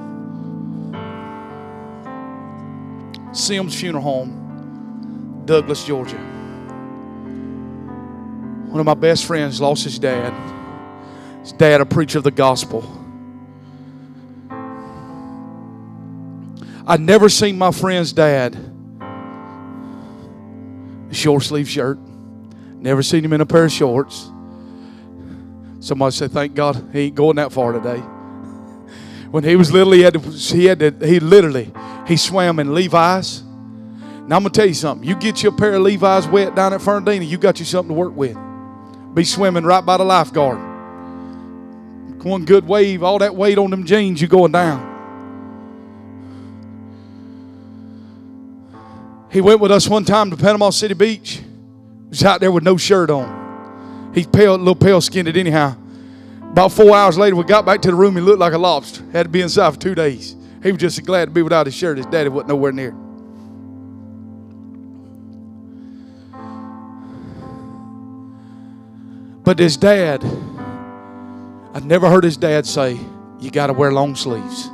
Sims Funeral Home, Douglas, Georgia. One of my best friends lost his dad. His dad, a preacher of the gospel. I'd never seen my friend's dad short sleeve shirt. Never seen him in a pair of shorts. Somebody said, "Thank God he ain't going that far today." When he was little, he had to, he had to, he literally he swam in Levi's. Now I'm gonna tell you something. You get your pair of Levi's wet down at Fernandina, you got you something to work with. Be swimming right by the lifeguard. One good wave, all that weight on them jeans, you going down. He went with us one time to Panama City Beach. He was out there with no shirt on. He's pale, a little pale skinned anyhow. About four hours later, we got back to the room. He looked like a lobster. Had to be inside for two days. He was just glad to be without his shirt. His daddy wasn't nowhere near. But his dad, I never heard his dad say, You got to wear long sleeves.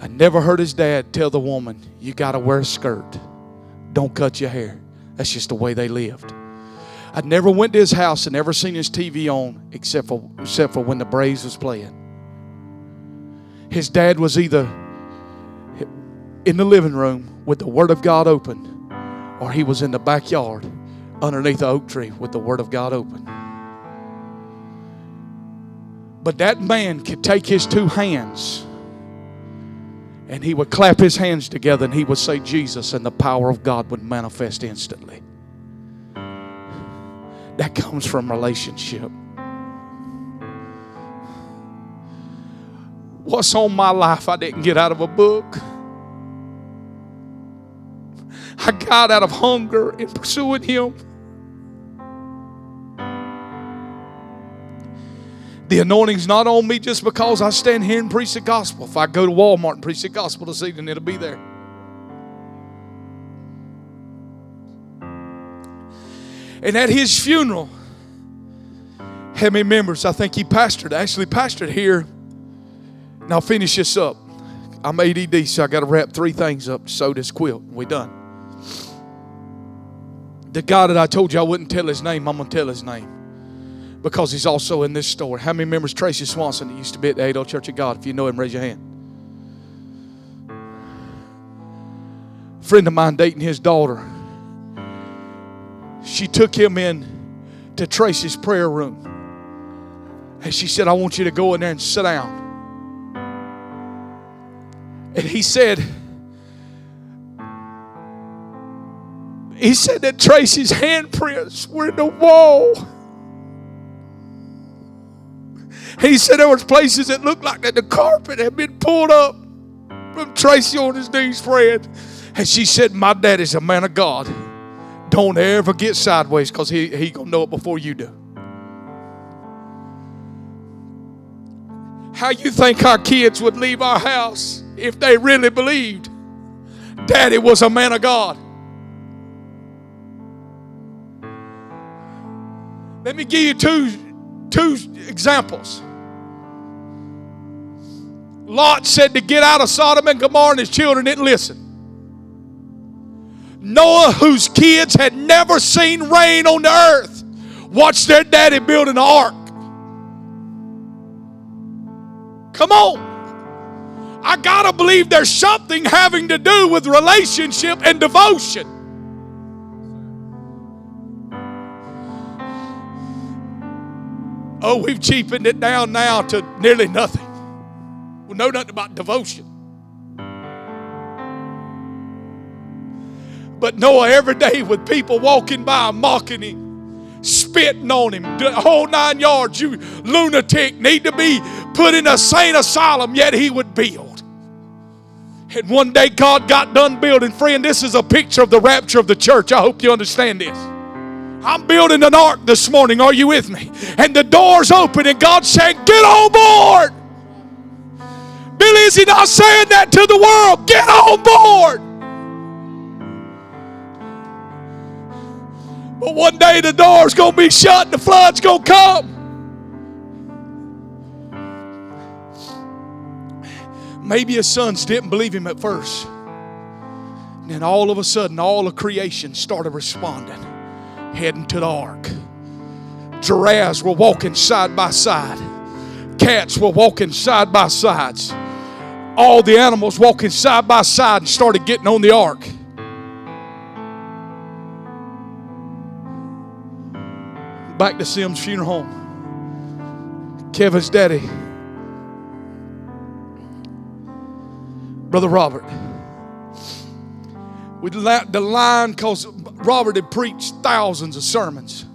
I never heard his dad tell the woman, You got to wear a skirt. Don't cut your hair. That's just the way they lived. I never went to his house and never seen his TV on except for, except for when the Braves was playing. His dad was either in the living room with the Word of God open, or he was in the backyard underneath the oak tree with the Word of God open. But that man could take his two hands and he would clap his hands together and he would say Jesus, and the power of God would manifest instantly. That comes from relationship. What's on my life I didn't get out of a book. I got out of hunger in pursuing Him. The anointing's not on me just because I stand here and preach the gospel. If I go to Walmart and preach the gospel this evening, it'll be there. And at his funeral, how many members? I think he pastored, actually pastored here. Now I'll finish this up. I'm ADD, so I got to wrap three things up sew this quilt. We done. The guy that I told you I wouldn't tell his name, I'm going to tell his name because he's also in this story. How many members Tracy Swanson that used to be at the Adel Church of God? If you know him, raise your hand. Friend of mine dating his daughter. She took him in to Tracy's prayer room. And she said, I want you to go in there and sit down. And he said, he said that Tracy's handprints were in the wall. He said there was places that looked like that the carpet had been pulled up from Tracy on his knees praying. And she said, My daddy's a man of God. Don't ever get sideways because he, he gonna know it before you do. How you think our kids would leave our house if they really believed daddy was a man of God? Let me give you two, two examples. Lot said to get out of Sodom and Gomorrah, and his children didn't listen. Noah, whose kids had never seen rain on the earth, watched their daddy build an ark. Come on. I gotta believe there's something having to do with relationship and devotion. Oh, we've cheapened it down now to nearly nothing. We know nothing about devotion. But Noah, every day with people walking by mocking him, spitting on him, the whole nine yards, you lunatic, need to be put in a sane asylum, yet he would build. And one day God got done building. Friend, this is a picture of the rapture of the church. I hope you understand this. I'm building an ark this morning. Are you with me? And the door's open, and God saying, Get on board. Billy, is he not saying that to the world? Get on board. But one day the door's going to be shut and the flood's going to come. Maybe his sons didn't believe him at first. And then all of a sudden, all of creation started responding, heading to the ark. Giraffes were walking side by side, cats were walking side by sides all the animals walking side by side and started getting on the ark. Back to Sims Funeral Home. Kevin's daddy, Brother Robert. We the line because Robert had preached thousands of sermons.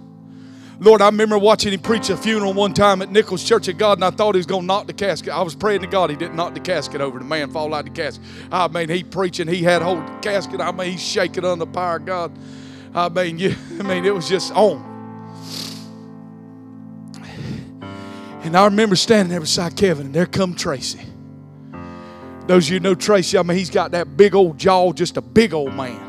Lord, I remember watching him preach a funeral one time at Nicholls Church of God, and I thought he was going to knock the casket. I was praying to God he didn't knock the casket over. The man fall out the casket. I mean, he preaching, he had hold casket. I mean, he's shaking under the power of God. I mean, you, I mean, it was just on. And I remember standing there beside Kevin, and there come Tracy. Those of you know Tracy, I mean, he's got that big old jaw, just a big old man.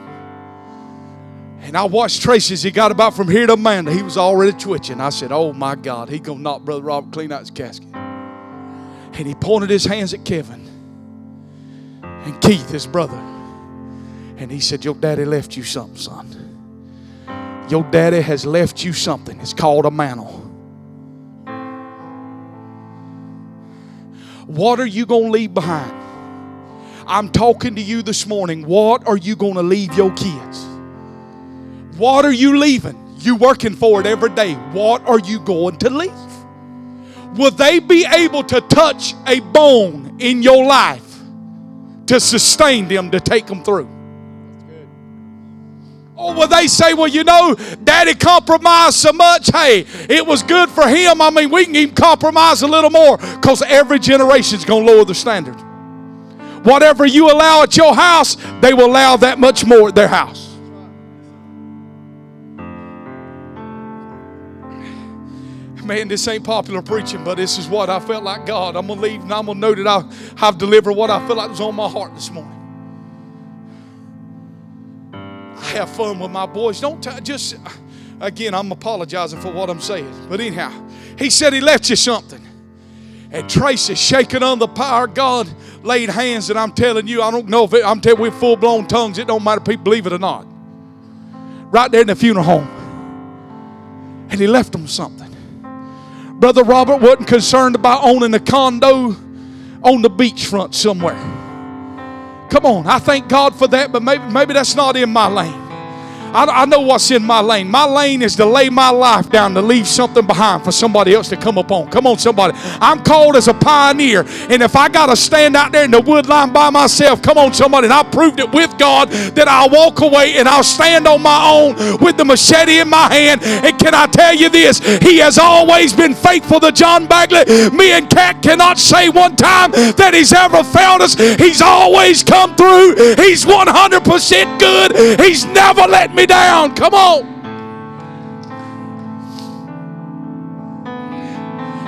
And I watched Tracy as he got about from here to Amanda. He was already twitching. I said, Oh my God, he gonna knock Brother Robert clean out his casket. And he pointed his hands at Kevin and Keith, his brother. And he said, Your daddy left you something, son. Your daddy has left you something. It's called a mantle. What are you going to leave behind? I'm talking to you this morning. What are you going to leave your kids? What are you leaving? You working for it every day. What are you going to leave? Will they be able to touch a bone in your life to sustain them to take them through? Oh, or will they say, well, you know, daddy compromised so much. Hey, it was good for him. I mean, we can even compromise a little more because every generation is going to lower the standard. Whatever you allow at your house, they will allow that much more at their house. man, this ain't popular preaching, but this is what I felt like God. I'm going to leave and I'm going to know that I, have delivered what I feel like was on my heart this morning. Have fun with my boys. Don't t- just, again, I'm apologizing for what I'm saying. But anyhow, he said he left you something. And Tracy, shaking on the power of God, laid hands, and I'm telling you, I don't know if it, I'm telling you, we're full blown tongues. It don't matter if people believe it or not. Right there in the funeral home. And he left them something. Brother Robert wasn't concerned about owning a condo on the beachfront somewhere. Come on, I thank God for that, but maybe, maybe that's not in my lane. I, I know what's in my lane. My lane is to lay my life down to leave something behind for somebody else to come upon. Come on, somebody. I'm called as a pioneer. And if I got to stand out there in the wood line by myself, come on, somebody. And I proved it with God that I'll walk away and I'll stand on my own with the machete in my hand. And can I tell you this? He has always been faithful to John Bagley. Me and Cat cannot say one time that he's ever failed us. He's always come through. He's 100% good. He's never let me down. Come on.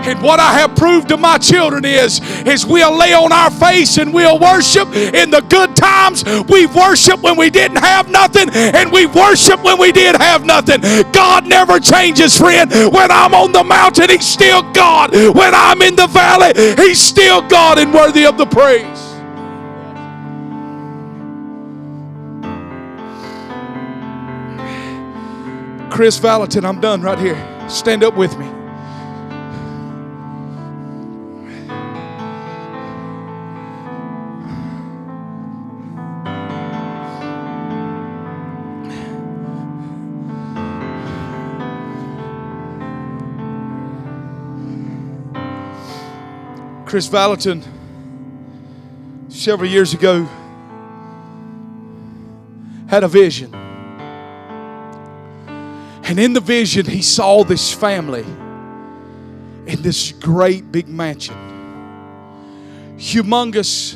And what I have proved to my children is, is we'll lay on our face and we'll worship in the good times. We worship when we didn't have nothing, and we worship when we did have nothing. God never changes, friend. When I'm on the mountain, He's still God. When I'm in the valley, He's still God and worthy of the praise. Chris Valentin, I'm done right here. Stand up with me. Chris Valentin, several years ago, had a vision. And in the vision, he saw this family in this great big mansion. Humongous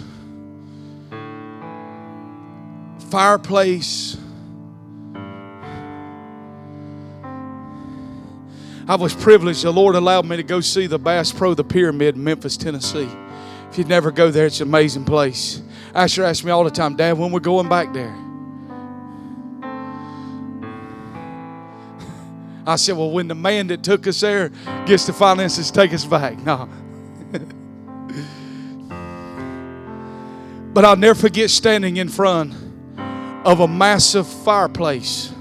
fireplace. I was privileged. The Lord allowed me to go see the Bass Pro, the Pyramid in Memphis, Tennessee. If you'd never go there, it's an amazing place. Asher asks me all the time, Dad, when we're going back there? I said, Well, when the man that took us there gets the finances take us back. No. but I'll never forget standing in front of a massive fireplace.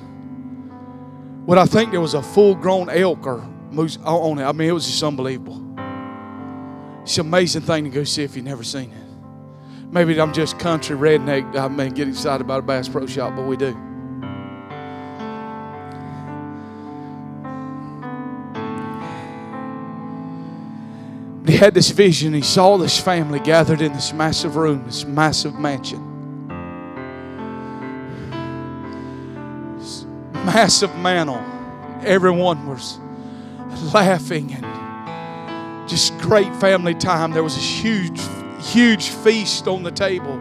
What I think there was a full grown elk or moose on it. I mean, it was just unbelievable. It's an amazing thing to go see if you've never seen it. Maybe I'm just country redneck. I may get excited about a Bass Pro Shop, but we do. He had this vision. He saw this family gathered in this massive room, this massive mansion. This massive mantle. Everyone was laughing and just great family time. There was a huge, huge feast on the table.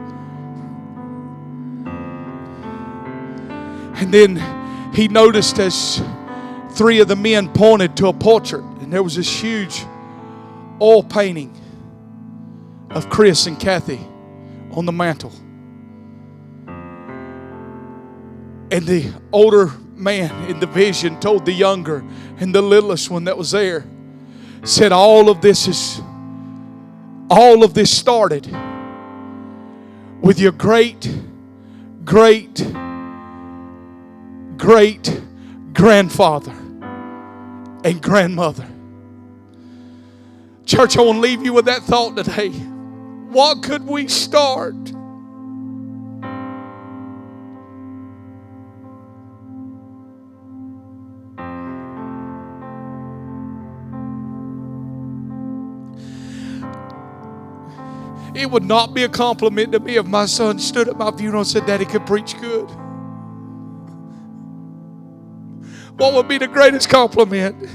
And then he noticed as three of the men pointed to a portrait, and there was this huge oil painting of Chris and Kathy on the mantle. And the older man in the vision told the younger and the littlest one that was there, said, All of this is, all of this started with your great, great, great grandfather and grandmother. Church, I want to leave you with that thought today. What could we start? It would not be a compliment to me if my son stood at my funeral and said, Daddy could preach good. What would be the greatest compliment?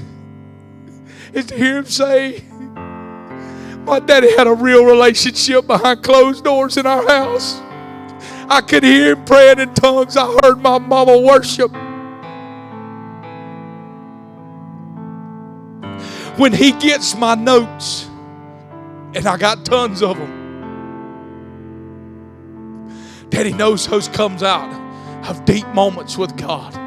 Is to hear him say, my daddy had a real relationship behind closed doors in our house. I could hear him praying in tongues. I heard my mama worship. When he gets my notes, and I got tons of them, Daddy knows those comes out of deep moments with God.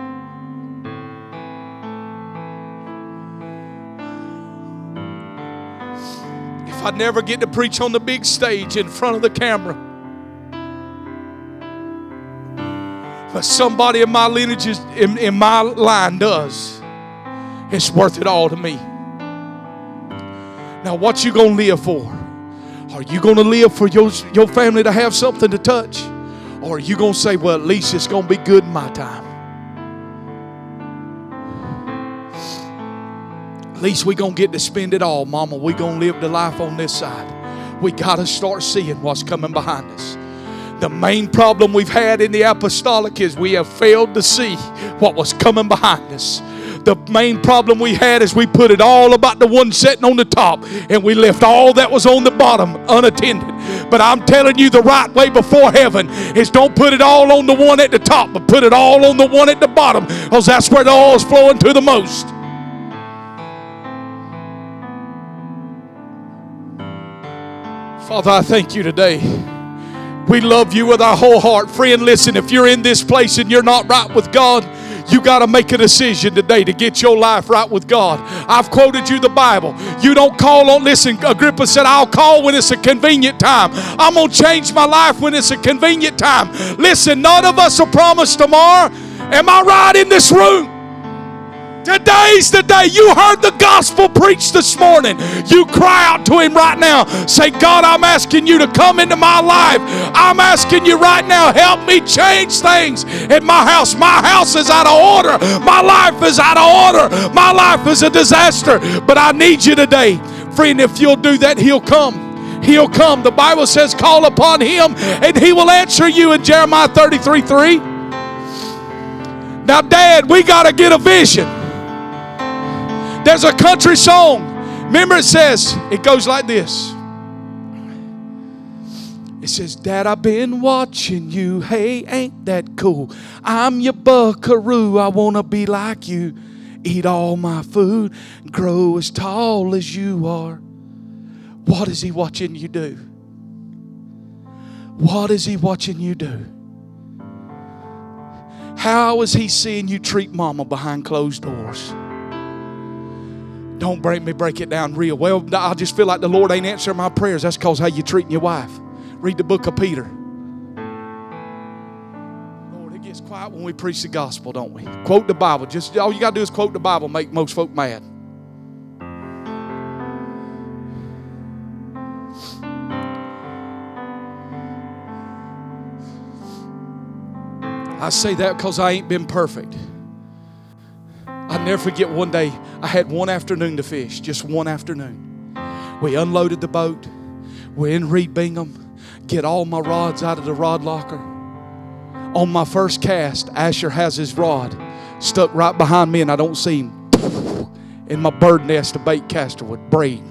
If I never get to preach on the big stage in front of the camera. But somebody in my lineage, in, in my line does, it's worth it all to me. Now, what you gonna live for? Are you gonna live for your, your family to have something to touch? Or are you gonna say, well, at least it's gonna be good in my time? At least we to get to spend it all, Mama. we to live the life on this side. We got to start seeing what's coming behind us. The main problem we've had in the apostolic is we have failed to see what was coming behind us. The main problem we had is we put it all about the one sitting on the top and we left all that was on the bottom unattended. But I'm telling you, the right way before heaven is don't put it all on the one at the top, but put it all on the one at the bottom because that's where the oil is flowing to the most. Father, I thank you today. We love you with our whole heart. Friend, listen, if you're in this place and you're not right with God, you got to make a decision today to get your life right with God. I've quoted you the Bible. You don't call on, listen, Agrippa said, I'll call when it's a convenient time. I'm going to change my life when it's a convenient time. Listen, none of us are promised tomorrow. Am I right in this room? Today's the day. You heard the gospel preached this morning. You cry out to Him right now. Say, God, I'm asking you to come into my life. I'm asking you right now, help me change things in my house. My house is out of order. My life is out of order. My life is a disaster. But I need you today. Friend, if you'll do that, He'll come. He'll come. The Bible says, call upon Him and He will answer you in Jeremiah 33 3. Now, Dad, we got to get a vision. There's a country song. Remember, it says, it goes like this. It says, Dad, I've been watching you. Hey, ain't that cool? I'm your buckaroo. I want to be like you. Eat all my food. Grow as tall as you are. What is he watching you do? What is he watching you do? How is he seeing you treat mama behind closed doors? Don't break me break it down real. Well, I just feel like the Lord ain't answering my prayers. That's because how you treating your wife. Read the book of Peter. Lord, it gets quiet when we preach the gospel, don't we? Quote the Bible. Just all you gotta do is quote the Bible, make most folk mad. I say that because I ain't been perfect. I never forget one day, I had one afternoon to fish, just one afternoon. We unloaded the boat. We're in Reed Bingham. Get all my rods out of the rod locker. On my first cast, Asher has his rod stuck right behind me, and I don't see him. In my bird nest, a bait caster would braid.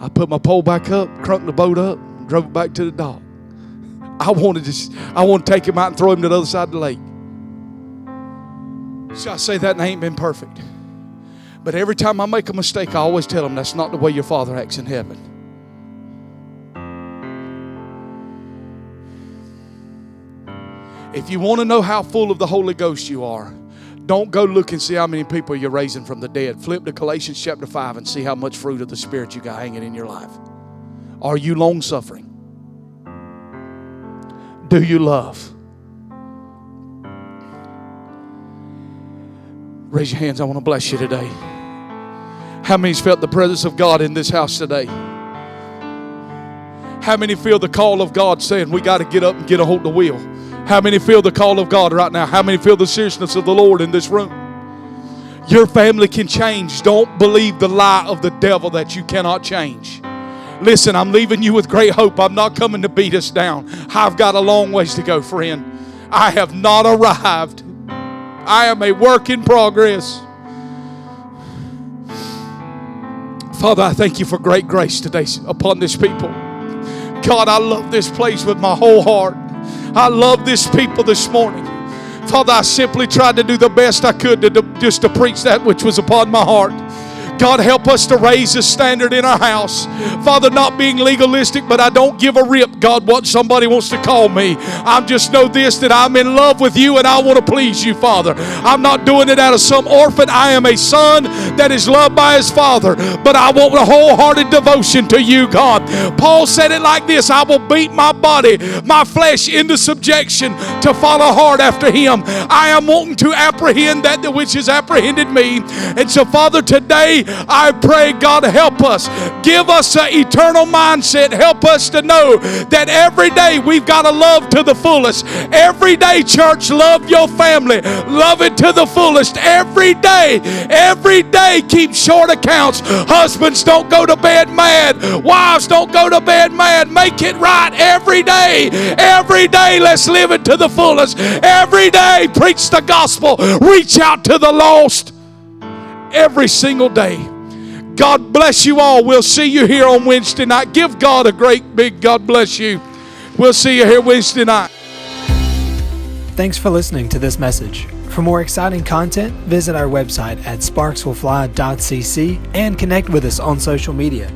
I put my pole back up, crunked the boat up, drove it back to the dock. I wanted to, I want to take him out and throw him to the other side of the lake. See, I say that and I ain't been perfect. But every time I make a mistake, I always tell them that's not the way your Father acts in heaven. If you want to know how full of the Holy Ghost you are, don't go look and see how many people you're raising from the dead. Flip to Galatians chapter 5 and see how much fruit of the Spirit you got hanging in your life. Are you long suffering? Do you love? Raise your hands. I want to bless you today. How many's felt the presence of God in this house today? How many feel the call of God saying we got to get up and get a hold of the wheel? How many feel the call of God right now? How many feel the seriousness of the Lord in this room? Your family can change. Don't believe the lie of the devil that you cannot change. Listen, I'm leaving you with great hope. I'm not coming to beat us down. I've got a long ways to go, friend. I have not arrived. I am a work in progress. Father, I thank you for great grace today upon this people. God, I love this place with my whole heart. I love this people this morning. Father, I simply tried to do the best I could to, to just to preach that which was upon my heart. God, help us to raise the standard in our house. Father, not being legalistic, but I don't give a rip, God, what somebody wants to call me. I just know this that I'm in love with you and I want to please you, Father. I'm not doing it out of some orphan. I am a son that is loved by his father, but I want a wholehearted devotion to you, God. Paul said it like this I will beat my body, my flesh into subjection to follow hard after him. I am wanting to apprehend that which has apprehended me. And so, Father, today I pray, God, help us. Give us an eternal mindset. Help us to know that every day we've got to love to the fullest. Every day, church, love your family. Love it to the fullest. Every day, every day, keep short accounts. Husbands don't go to bed mad. Wives don't go to bed mad. Make it right every day. Every day, let's live it to the fullest. Every day, preach the gospel. Reach out to the lost every single day. God bless you all. We'll see you here on Wednesday night. Give God a great big God bless you. We'll see you here Wednesday night. Thanks for listening to this message. For more exciting content, visit our website at sparkswillfly.cc and connect with us on social media.